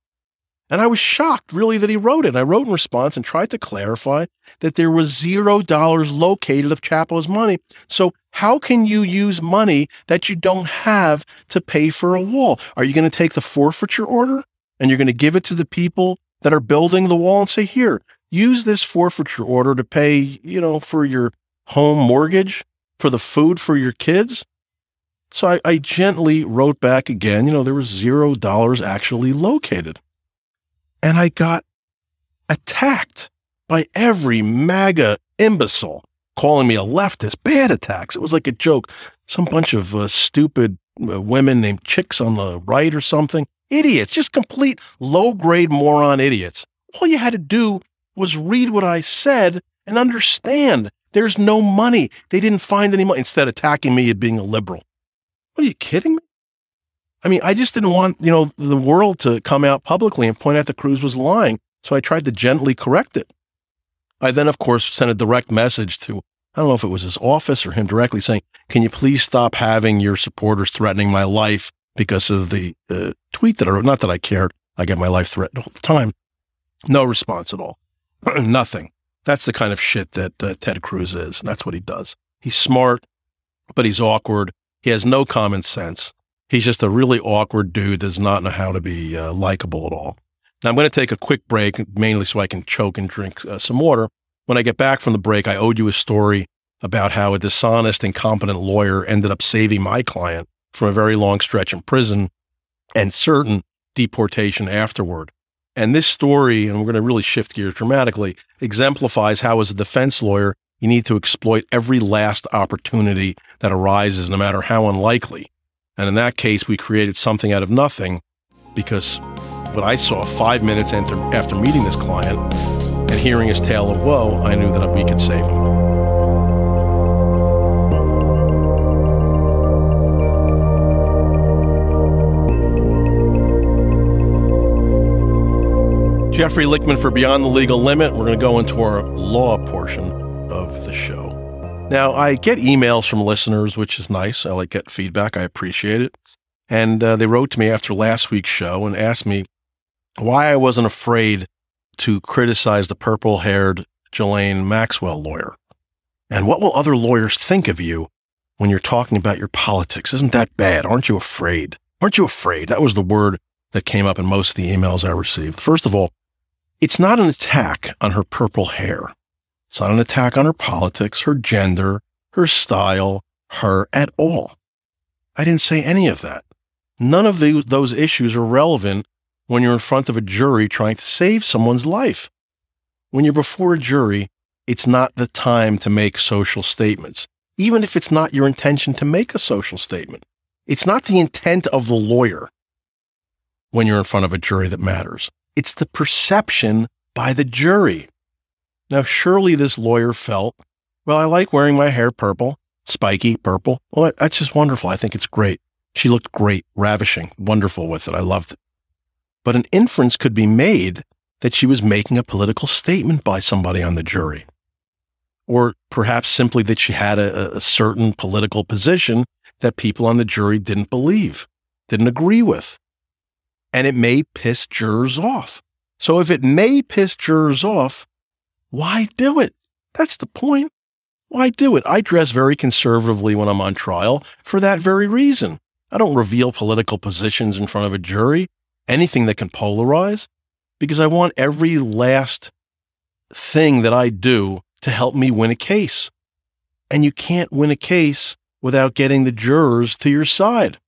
And I was shocked, really, that he wrote it. I wrote in response and tried to clarify that there was zero dollars located of Chapo's money. So, how can you use money that you don't have to pay for a wall? Are you going to take the forfeiture order and you're going to give it to the people that are building the wall and say, here, use this forfeiture order to pay, you know, for your home mortgage, for the food for your kids? So I, I gently wrote back again, you know, there was zero dollars actually located. And I got attacked by every MAGA imbecile calling me a leftist, bad attacks. It was like a joke. Some bunch of uh, stupid uh, women named chicks on the right or something. Idiots, just complete low grade moron idiots. All you had to do was read what I said and understand there's no money. They didn't find any money instead attacking me at being a liberal. What are you kidding me? I mean, I just didn't want, you know, the world to come out publicly and point out that Cruz was lying. So I tried to gently correct it. I then, of course, sent a direct message to, I don't know if it was his office or him directly saying, can you please stop having your supporters threatening my life because of the uh, tweet that I wrote? Not that I cared. I get my life threatened all the time. No response at all. [clears throat] Nothing. That's the kind of shit that uh, Ted Cruz is. And that's what he does. He's smart, but he's awkward. He has no common sense. He's just a really awkward dude that does not know how to be uh, likable at all. Now, I'm going to take a quick break, mainly so I can choke and drink uh, some water. When I get back from the break, I owed you a story about how a dishonest, incompetent lawyer ended up saving my client from a very long stretch in prison and certain deportation afterward. And this story, and we're going to really shift gears dramatically, exemplifies how, as a defense lawyer, you need to exploit every last opportunity that arises, no matter how unlikely. And in that case, we created something out of nothing because what I saw five minutes after, meeting this client and hearing his tale of woe, I knew that we could save him. Jeffrey Lichtman for Beyond the Legal Limit. We're going to go into our law portion of the show. Now, I get emails from listeners, which is nice. I like get feedback. I appreciate it. And uh, they wrote to me after last week's show and asked me why I wasn't afraid to criticize the purple haired Ghislaine Maxwell lawyer. And what will other lawyers think of you when you're talking about your politics? Isn't that bad? Aren't you afraid? Aren't you afraid? That was the word that came up in most of the emails I received. First of all, it's not an attack on her purple hair. It's not an attack on her politics, her gender, her style, her at all. I didn't say any of that. None of the, those issues are relevant when you're in front of a jury trying to save someone's life. When you're before a jury, it's not the time to make social statements, even if it's not your intention to make a social statement. It's not the intent of the lawyer when you're in front of a jury that matters. It's the perception by the jury. Now, surely this lawyer felt, well, I like wearing my hair purple, spiky purple. Well, that's just wonderful. I think it's great. She looked great, ravishing, wonderful with it. I loved it. But an inference could be made that she was making a political statement by somebody on the jury. Or perhaps simply that she had a, a certain political position that people on the jury didn't believe, didn't agree with. And it may piss jurors off. So if it may piss jurors off, why do it? That's the point. Why do it? I dress very conservatively when I'm on trial for that very reason. I don't reveal political positions in front of a jury, anything that can polarize, because I want every last thing that I do to help me win a case. And you can't win a case without getting the jurors to your side.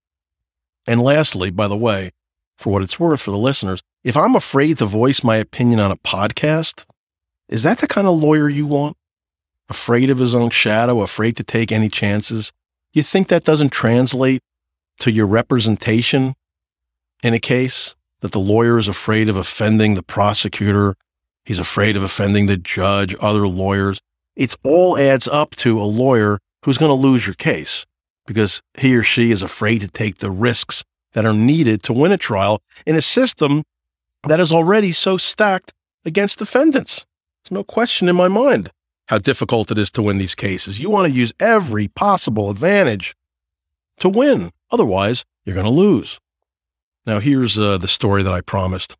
And lastly, by the way, for what it's worth for the listeners, if I'm afraid to voice my opinion on a podcast, is that the kind of lawyer you want? Afraid of his own shadow, afraid to take any chances? You think that doesn't translate to your representation in a case? That the lawyer is afraid of offending the prosecutor, he's afraid of offending the judge, other lawyers. It all adds up to a lawyer who's going to lose your case because he or she is afraid to take the risks that are needed to win a trial in a system that is already so stacked against defendants. There's no question in my mind how difficult it is to win these cases. You want to use every possible advantage to win. Otherwise, you're going to lose. Now, here's uh, the story that I promised.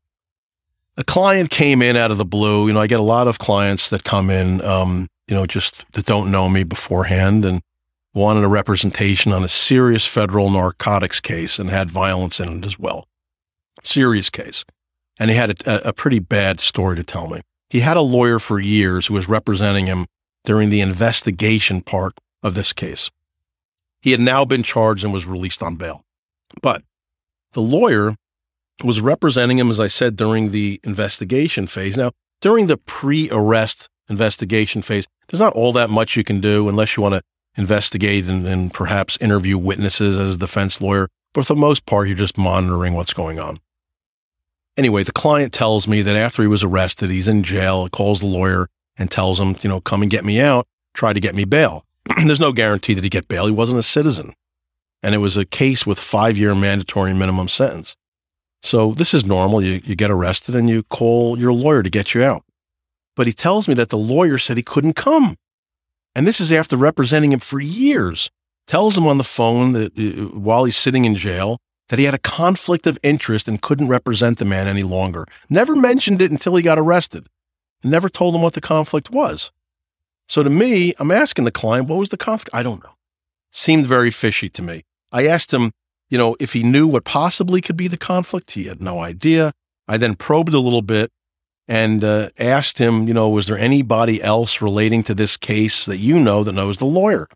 a client came in out of the blue. You know, I get a lot of clients that come in, um, you know, just that don't know me beforehand and wanted a representation on a serious federal narcotics case and had violence in it as well. Serious case. And he had a, a pretty bad story to tell me. He had a lawyer for years who was representing him during the investigation part of this case. He had now been charged and was released on bail. But the lawyer was representing him, as I said, during the investigation phase. Now, during the pre arrest investigation phase, there's not all that much you can do unless you want to investigate and, and, perhaps interview witnesses as a defense lawyer. But for the most part, you're just monitoring what's going on. Anyway, the client tells me that after he was arrested, he's in jail, calls the lawyer and tells him, you know, come and get me out, try to get me bail. [clears throat] There's no guarantee that he get bail. He wasn't a citizen. And it was a case with five year mandatory minimum sentence. So this is normal. You, you get arrested and you call your lawyer to get you out. But he tells me that the lawyer said he couldn't come. And this is after representing him for years. Tells him on the phone that uh, while he's sitting in jail that he had a conflict of interest and couldn't represent the man any longer. Never mentioned it until he got arrested. Never told him what the conflict was. So to me, I'm asking the client, what was the conflict? I don't know. Seemed very fishy to me. I asked him, you know, if he knew what possibly could be the conflict. He had no idea. I then probed a little bit and uh, asked him, you know, was there anybody else relating to this case that you know that knows the lawyer?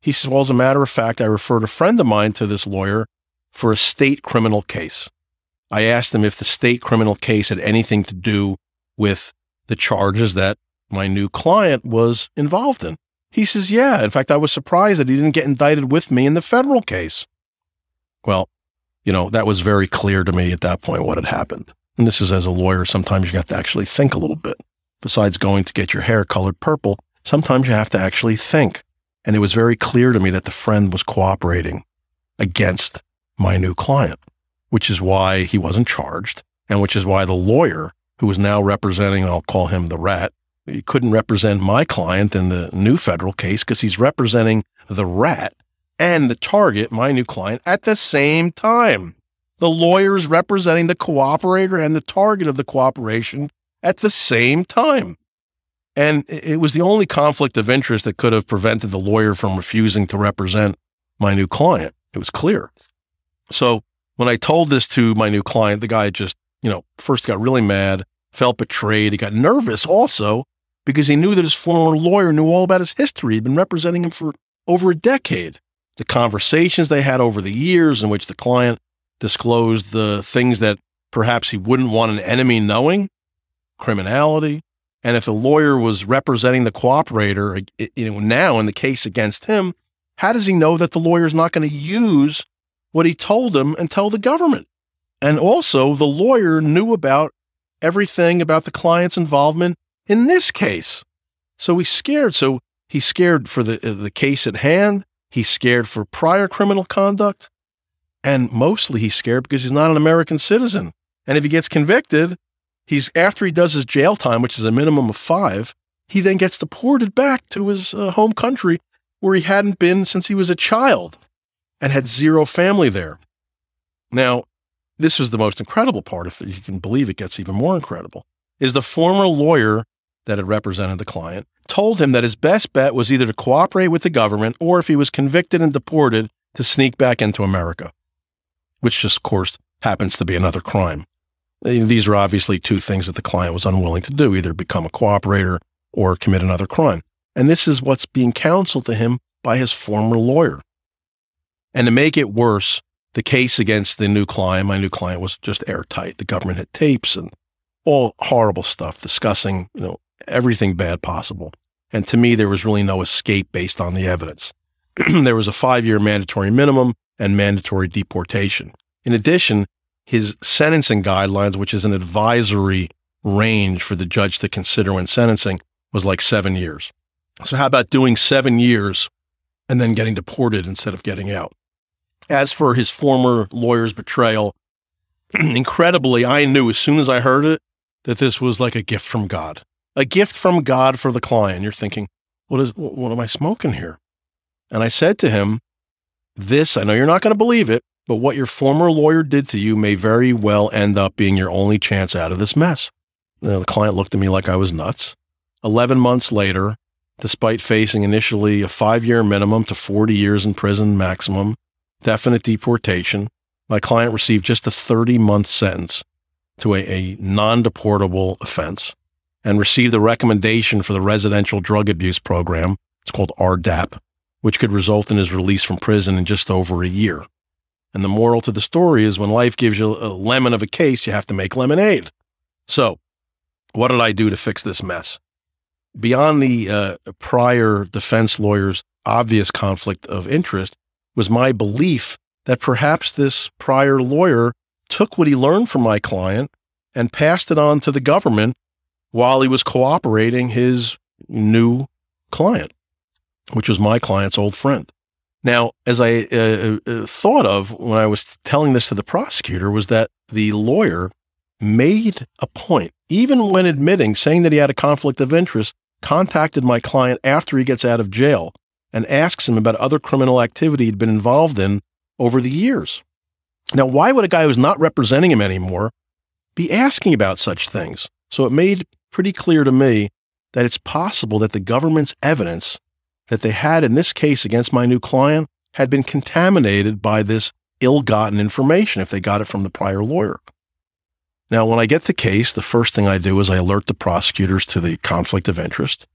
He says, well, as a matter of fact, I referred a friend of mine to this lawyer for a state criminal case. I asked him if the state criminal case had anything to do with the charges that my new client was involved in. He says, yeah. In fact, I was surprised that he didn't get indicted with me in the federal case. Well, you know, that was very clear to me at that point what had happened. And this is as a lawyer, sometimes you have to actually think a little bit. Besides going to get your hair colored purple, sometimes you have to actually think. And it was very clear to me that the friend was cooperating against my new client, which is why he wasn't charged and which is why the lawyer who was now representing, I'll call him the rat, he couldn't represent my client in the new federal case because he's representing the rat and the target, my new client, at the same time. The lawyers representing the cooperator and the target of the cooperation at the same time. And it was the only conflict of interest that could have prevented the lawyer from refusing to represent my new client. It was clear. So when I told this to my new client, the guy just, you know, first got really mad, felt betrayed. He got nervous also because he knew that his former lawyer knew all about his history. He'd been representing him for over a decade the conversations they had over the years in which the client disclosed the things that perhaps he wouldn't want an enemy knowing, criminality. And if the lawyer was representing the cooperator, you know, now in the case against him, how does he know that the lawyer is not going to use what he told him and tell the government? And also, the lawyer knew about everything about the client's involvement in this case. So he's scared. So he's scared for the, uh, the case at hand. He's scared for prior criminal conduct. And mostly he's scared because he's not an American citizen. And if he gets convicted, he's after he does his jail time, which is a minimum of five, he then gets deported back to his uh, home country where he hadn't been since he was a child and had zero family there. Now, this was the most incredible part, if you can believe it gets even more incredible, is the former lawyer that had represented the client told him that his best bet was either to cooperate with the government or if he was convicted and deported to sneak back into America, which just, of course, happens to be another crime. These are obviously two things that the client was unwilling to do, either become a cooperator or commit another crime. And this is what's being counseled to him by his former lawyer. And to make it worse, the case against the new client, my new client was just airtight. The government had tapes and all horrible stuff discussing, you know, everything bad possible. And to me, there was really no escape based on the evidence. [clears throat] there was a five year mandatory minimum and mandatory deportation. In addition, his sentencing guidelines, which is an advisory range for the judge to consider when sentencing, was like seven years. So, how about doing seven years and then getting deported instead of getting out? As for his former lawyer's betrayal, [clears throat] incredibly, I knew as soon as I heard it that this was like a gift from God a gift from God for the client. You're thinking, what is what am I smoking here? And I said to him, this, I know you're not going to believe it, but what your former lawyer did to you may very well end up being your only chance out of this mess. You know, the client looked at me like I was nuts. 11 months later, despite facing initially a five year minimum to 40 years in prison maximum, definite deportation, my client received just a 30 month sentence to a, a non deportable offense and received a recommendation for the residential drug abuse program. It's called RDAP, which could result in his release from prison in just over a year. And the moral to the story is when life gives you a lemon of a case, you have to make lemonade. So, what did I do to fix this mess? Beyond the uh, prior defense lawyer's obvious conflict of interest was my belief that perhaps this prior lawyer took what he learned from my client and passed it on to the government while he was cooperating his new client, which was my client's old friend. Now, as I uh, uh, thought of when I was telling this to the prosecutor, was that the lawyer made a point, even when admitting, saying that he had a conflict of interest, contacted my client after he gets out of jail and asks him about other criminal activity he'd been involved in over the years. Now, why would a guy who's not representing him anymore be asking about such things? So it made pretty clear to me that it's possible that the government's evidence that they had in this case against my new client had been contaminated by this ill gotten information if they got it from the prior lawyer. Now, when I get the case, the first thing I do is I alert the prosecutors to the conflict of interest,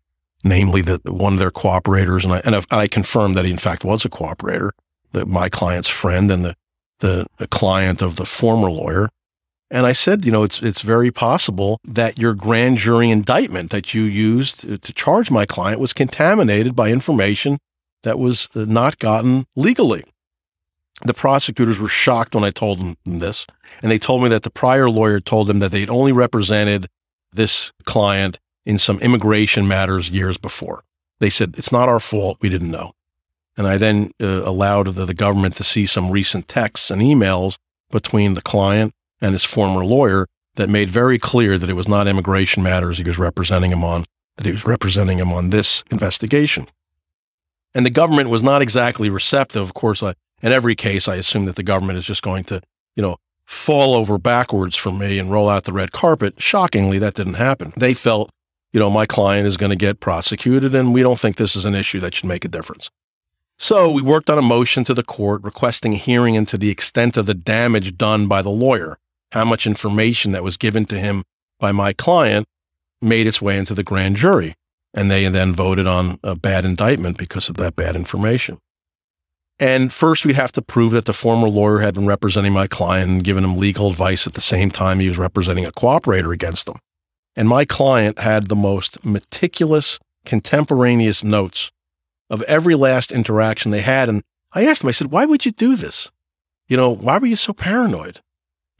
namely that one of their cooperators, and I, and I confirmed that he in fact was a cooperator, that my client's friend and the, the, the client of the former lawyer. And I said, you know, it's it's very possible that your grand jury indictment that you used to, charge my client was contaminated by information that was not gotten legally. The prosecutors were shocked when I told them this, and they told me that the prior lawyer told them that they'd only represented this client in some immigration matters years before. They said, It's not our fault. We didn't know. And I then uh, allowed the, the government to see some recent texts and emails between the client and his former lawyer that made very clear that it was not immigration matters he was representing him on, that he was representing him on this investigation. And the government was not exactly receptive. Of course, I, in every case, I assume that the government is just going to, you know, fall over backwards for me and roll out the red carpet. Shockingly, that didn't happen. They felt, you know, my client is going to get prosecuted and we don't think this is an issue that should make a difference. So we worked on a motion to the court requesting a hearing into the extent of the damage done by the lawyer how much information that was given to him by my client made its way into the grand jury. And they then voted on a bad indictment because of that bad information. And first, we'd have to prove that the former lawyer had been representing my client and given him legal advice at the same time he was representing a cooperator against them. And my client had the most meticulous, contemporaneous notes of every last interaction they had. And I asked him, I said, why would you do this? You know, why were you so paranoid?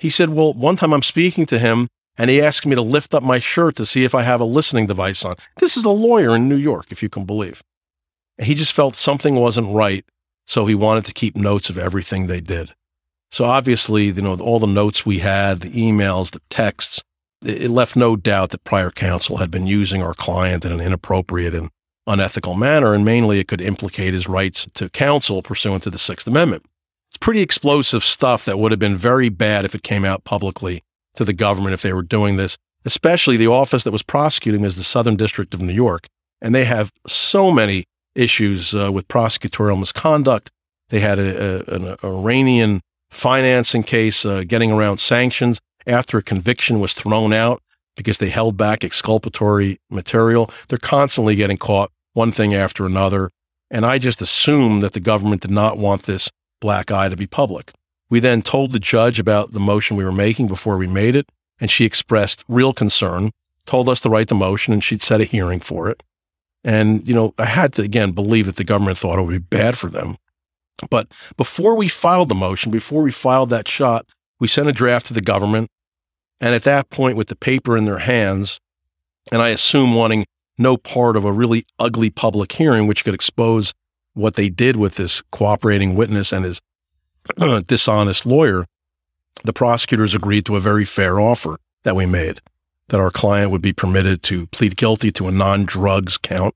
He said, Well, one time I'm speaking to him and he asked me to lift up my shirt to see if I have a listening device on. This is a lawyer in New York, if you can believe. He just felt something wasn't right, so he wanted to keep notes of everything they did. So obviously, you know, all the notes we had, the emails, the texts, it left no doubt that prior counsel had been using our client in an inappropriate and unethical manner, and mainly it could implicate his rights to counsel pursuant to the Sixth Amendment. It's pretty explosive stuff that would have been very bad if it came out publicly to the government if they were doing this, especially the office that was prosecuting is the Southern District of New York. And they have so many issues uh, with prosecutorial misconduct. They had a, a, an Iranian financing case uh, getting around sanctions after a conviction was thrown out because they held back exculpatory material. They're constantly getting caught, one thing after another. And I just assume that the government did not want this black eye to be public. We then told the judge about the motion we were making before we made it, and she expressed real concern, told us to write the motion, and she'd set a hearing for it. And, you know, I had to, again, believe that the government thought it would be bad for them. But before we filed the motion, before we filed that shot, we sent a draft to the government. And at that point, with the paper in their hands, and I assume wanting no part of a really ugly public hearing, which could expose what they did with this cooperating witness and his [clears throat] dishonest lawyer, the prosecutors agreed to a very fair offer that we made that our client would be permitted to plead guilty to a non drugs count.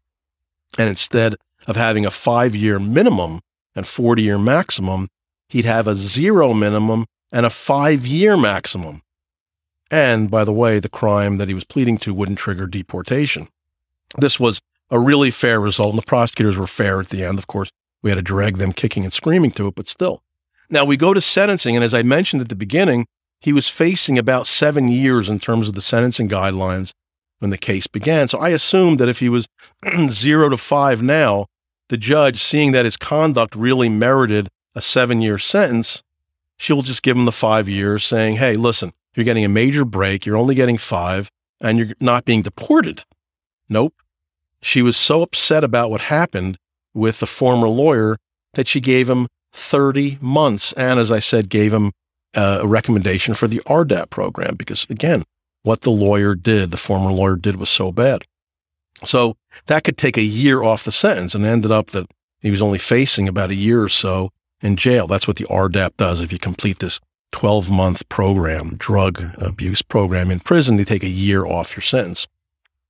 And instead of having a five year minimum and 40 year maximum, he'd have a zero minimum and a five year maximum. And by the way, the crime that he was pleading to wouldn't trigger deportation. This was a really fair result, and the prosecutors were fair at the end. Of course, we had to drag them kicking and screaming to it, but still. Now we go to sentencing, and as I mentioned at the beginning, he was facing about seven years in terms of the sentencing guidelines when the case began. So I assumed that if he was [clears throat] zero to five now, the judge, seeing that his conduct really merited a seven year sentence, she'll just give him the five years, saying, hey, listen, you're getting a major break, you're only getting five, and you're not being deported. Nope. She was so upset about what happened with the former lawyer that she gave him 30 months. And as I said, gave him uh, a recommendation for the RDAP program because, again, what the lawyer did, the former lawyer did, was so bad. So that could take a year off the sentence and ended up that he was only facing about a year or so in jail. That's what the RDAP does. If you complete this 12 month program, drug abuse program in prison, they take a year off your sentence.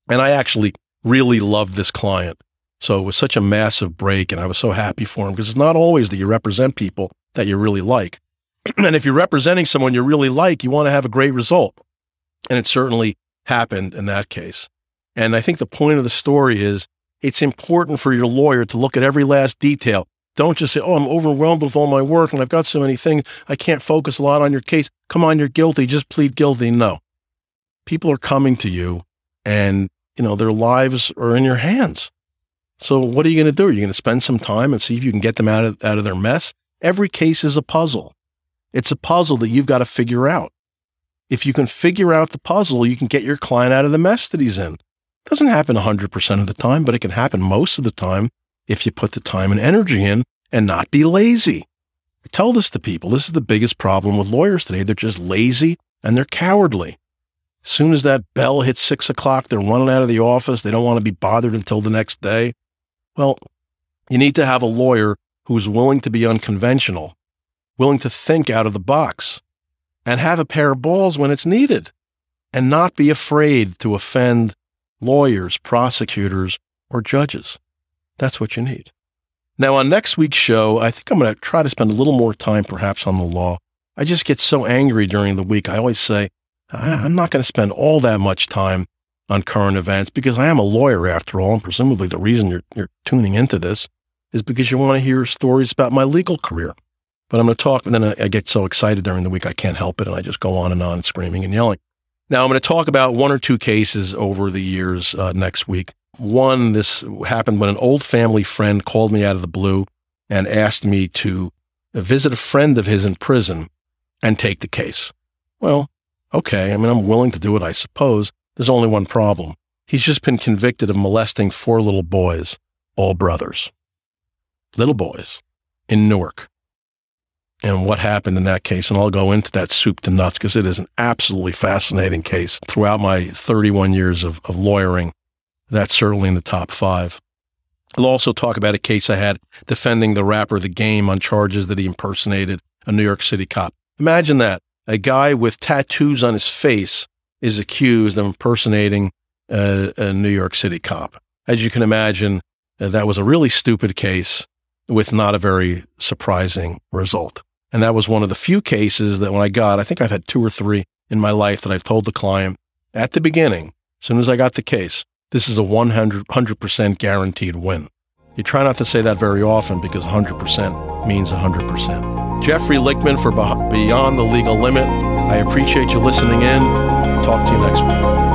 And I actually really loved this client. So it was such a massive break, and I was so happy for him because it's not always that you represent people that you really like. [clears throat] and if you're representing someone you really like, you want to have a great result. And it certainly happened in that case. And I think the point of the story is it's important for your lawyer to look at every last detail. Don't just say, oh, I'm overwhelmed with all my work and I've got so many things. I can't focus a lot on your case. Come on, you're guilty. Just plead guilty. No. People are coming to you and, you know, their lives are in your hands. So what are you going to do? Are you going to spend some time and see if you can get them out of, out of their mess? Every case is a puzzle. It's a puzzle that you've got to figure out. If you can figure out the puzzle, you can get your client out of the mess that he's in. It doesn't happen 100% of the time, but it can happen most of the time if you put the time and energy in and not be lazy. I tell this to people. This is the biggest problem with lawyers today. They're just lazy and they're cowardly. Soon as that bell hits six o'clock, they're running out of the office. They don't want to be bothered until the next day. Well, you need to have a lawyer who's willing to be unconventional, willing to think out of the box, and have a pair of balls when it's needed, and not be afraid to offend lawyers, prosecutors, or judges. That's what you need. Now, on next week's show, I think I'm going to try to spend a little more time perhaps on the law. I just get so angry during the week. I always say, I'm not going to spend all that much time on current events because I am a lawyer after all, and presumably the reason you're, you're tuning into this is because you want to hear stories about my legal career. But I'm going to talk, and then I, I get so excited during the week I can't help it, and I just go on and on screaming and yelling. Now I'm going to talk about one or two cases over the years uh, next week. One, this happened when an old family friend called me out of the blue and asked me to visit a friend of his in prison and take the case. Well, okay. I mean, I'm willing to do it, I suppose. There's only one problem. He's just been convicted of molesting four little boys, all brothers. Little boys in Newark. And what happened in that case, and I'll go into that soup to nuts because it is an absolutely fascinating case. Throughout my 31 years of, of lawyering, that's certainly in the top five. I'll also talk about a case I had defending the rapper The Game on charges that he impersonated a New York City cop. Imagine that. A guy with tattoos on his face is accused of impersonating a, a New York City cop. As you can imagine, uh, that was a really stupid case with not a very surprising result. And that was one of the few cases that when I got, I think I've had two or three in my life that I've told the client at the beginning, as soon as I got the case, this is a 100, 100% guaranteed win. You try not to say that very often because 100% means 100%. Jeffrey Lichtman for Beyond the Legal Limit. I appreciate you listening in. Talk to you next week.